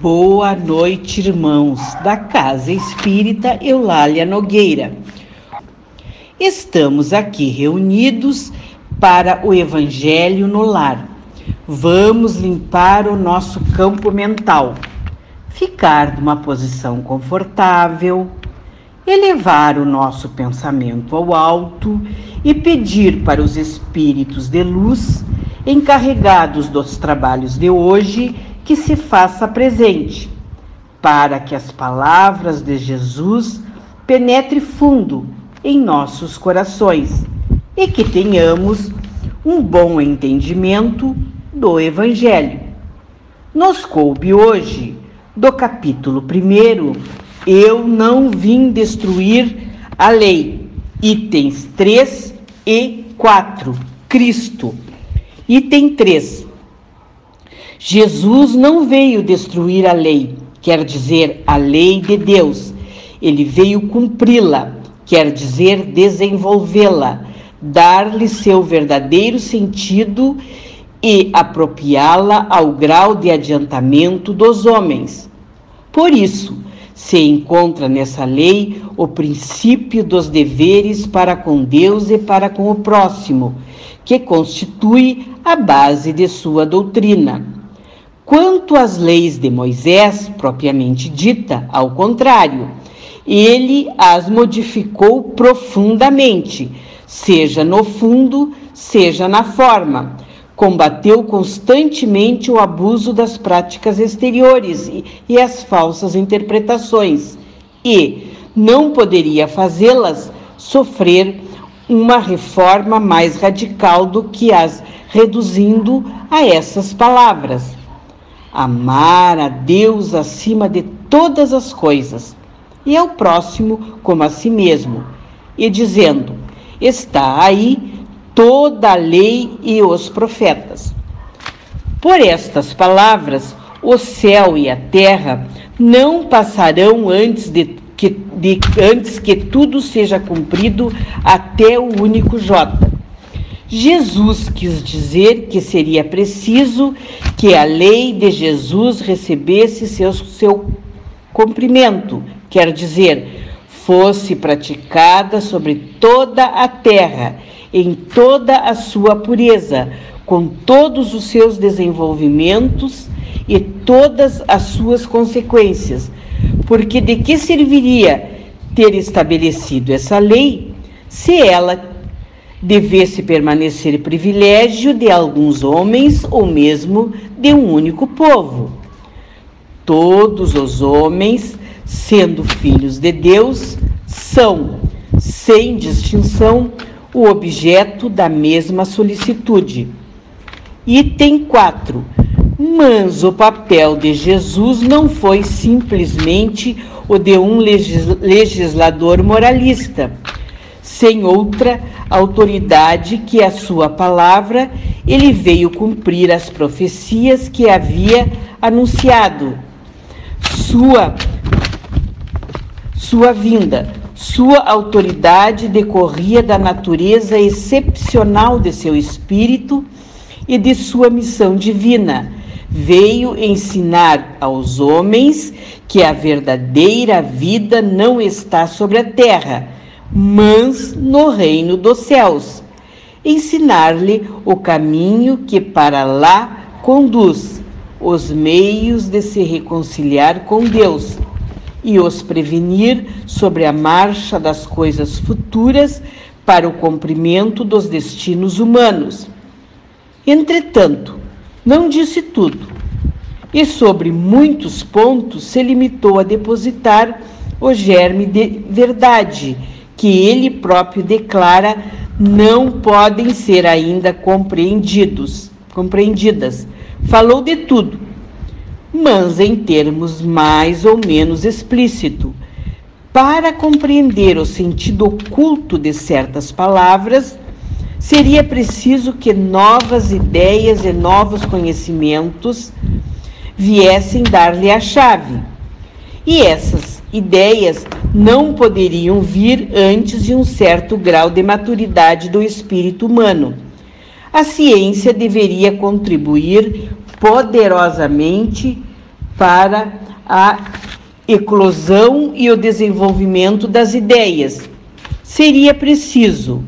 Boa noite, irmãos da Casa Espírita Eulália Nogueira. Estamos aqui reunidos para o Evangelho no Lar. Vamos limpar o nosso campo mental, ficar numa posição confortável, elevar o nosso pensamento ao alto e pedir para os espíritos de luz encarregados dos trabalhos de hoje que se faça presente, para que as palavras de Jesus penetre fundo em nossos corações e que tenhamos um bom entendimento do Evangelho. Nos coube hoje, do capítulo 1, Eu não vim destruir a lei, itens 3 e 4, Cristo. Item 3. Jesus não veio destruir a lei, quer dizer, a lei de Deus. Ele veio cumpri-la, quer dizer, desenvolvê-la, dar-lhe seu verdadeiro sentido e apropriá-la ao grau de adiantamento dos homens. Por isso, se encontra nessa lei o princípio dos deveres para com Deus e para com o próximo, que constitui a base de sua doutrina. Quanto às leis de Moisés, propriamente dita, ao contrário, ele as modificou profundamente, seja no fundo, seja na forma. Combateu constantemente o abuso das práticas exteriores e, e as falsas interpretações, e não poderia fazê-las sofrer uma reforma mais radical do que as reduzindo a essas palavras amar a Deus acima de todas as coisas e ao próximo como a si mesmo, e dizendo: Está aí toda a lei e os profetas. Por estas palavras, o céu e a terra não passarão antes de que, de, antes que tudo seja cumprido até o único J. Jesus quis dizer que seria preciso que a lei de Jesus recebesse seu, seu cumprimento, quer dizer, fosse praticada sobre toda a terra, em toda a sua pureza, com todos os seus desenvolvimentos e todas as suas consequências. Porque de que serviria ter estabelecido essa lei se ela devesse permanecer privilégio de alguns homens ou mesmo de um único povo. Todos os homens, sendo filhos de Deus, são, sem distinção, o objeto da mesma solicitude. Item 4. Mas o papel de Jesus não foi simplesmente o de um legislador moralista sem outra autoridade que a sua palavra, ele veio cumprir as profecias que havia anunciado. Sua sua vinda, sua autoridade decorria da natureza excepcional de seu espírito e de sua missão divina. Veio ensinar aos homens que a verdadeira vida não está sobre a terra, mas no reino dos céus, ensinar-lhe o caminho que para lá conduz, os meios de se reconciliar com Deus e os prevenir sobre a marcha das coisas futuras para o cumprimento dos destinos humanos. Entretanto, não disse tudo, e sobre muitos pontos se limitou a depositar o germe de verdade que ele próprio declara não podem ser ainda compreendidos, compreendidas. Falou de tudo, mas em termos mais ou menos explícito. Para compreender o sentido oculto de certas palavras, seria preciso que novas ideias e novos conhecimentos viessem dar-lhe a chave. E essas ideias não poderiam vir antes de um certo grau de maturidade do espírito humano. A ciência deveria contribuir poderosamente para a eclosão e o desenvolvimento das ideias. Seria preciso,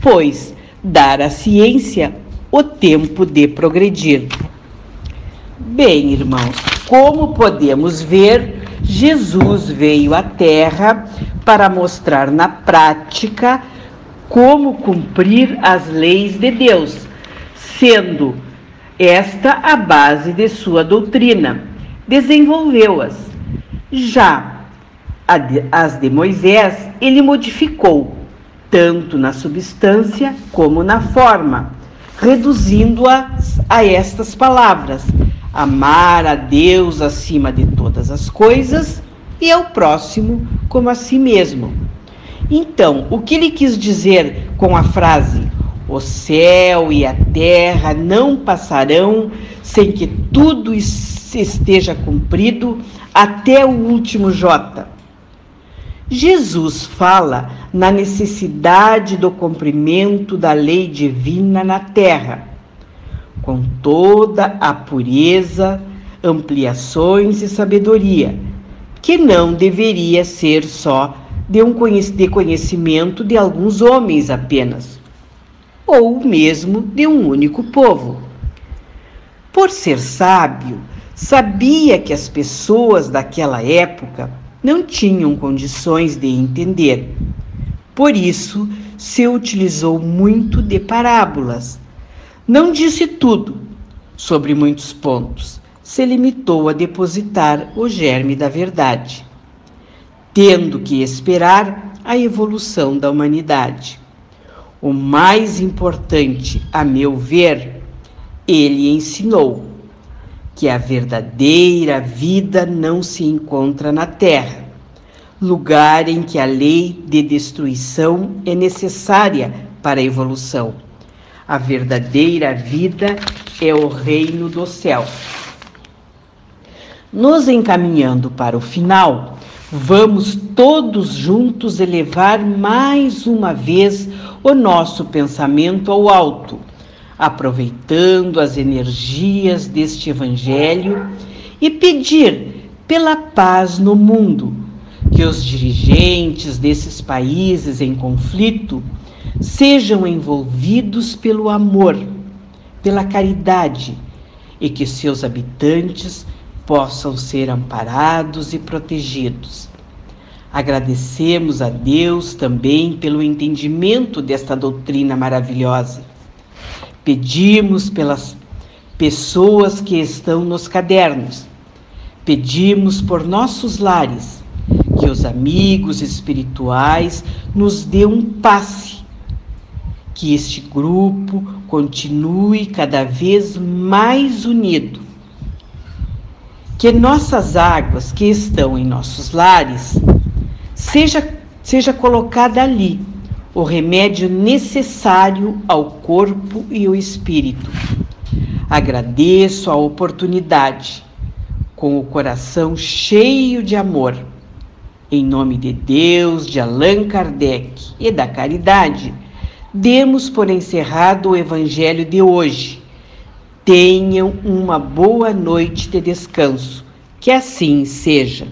pois, dar à ciência o tempo de progredir. Bem, irmãos, como podemos ver, Jesus veio à Terra para mostrar na prática como cumprir as leis de Deus, sendo esta a base de sua doutrina. Desenvolveu-as. Já as de Moisés, ele modificou, tanto na substância como na forma, reduzindo-as a estas palavras: amar a Deus acima de todas as coisas e ao próximo como a si mesmo. Então, o que ele quis dizer com a frase: o céu e a terra não passarão sem que tudo esteja cumprido até o último J. Jesus fala na necessidade do cumprimento da lei divina na terra, com toda a pureza, ampliações e sabedoria, que não deveria ser só de um conhecimento de alguns homens apenas ou mesmo de um único povo. Por ser sábio, sabia que as pessoas daquela época não tinham condições de entender. Por isso, se utilizou muito de parábolas. Não disse tudo sobre muitos pontos, se limitou a depositar o germe da verdade, tendo que esperar a evolução da humanidade. O mais importante, a meu ver, ele ensinou que a verdadeira vida não se encontra na terra, lugar em que a lei de destruição é necessária para a evolução. A verdadeira vida é o reino do céu. Nos encaminhando para o final, Vamos todos juntos elevar mais uma vez o nosso pensamento ao alto, aproveitando as energias deste Evangelho e pedir pela paz no mundo, que os dirigentes desses países em conflito sejam envolvidos pelo amor, pela caridade e que seus habitantes possam ser amparados e protegidos. Agradecemos a Deus também pelo entendimento desta doutrina maravilhosa. Pedimos pelas pessoas que estão nos cadernos. Pedimos por nossos lares, que os amigos espirituais nos dê um passe, que este grupo continue cada vez mais unido que nossas águas que estão em nossos lares seja, seja colocada ali o remédio necessário ao corpo e ao espírito. Agradeço a oportunidade, com o coração cheio de amor. Em nome de Deus, de Allan Kardec e da caridade, demos por encerrado o Evangelho de hoje Tenham uma boa noite de descanso. Que assim seja.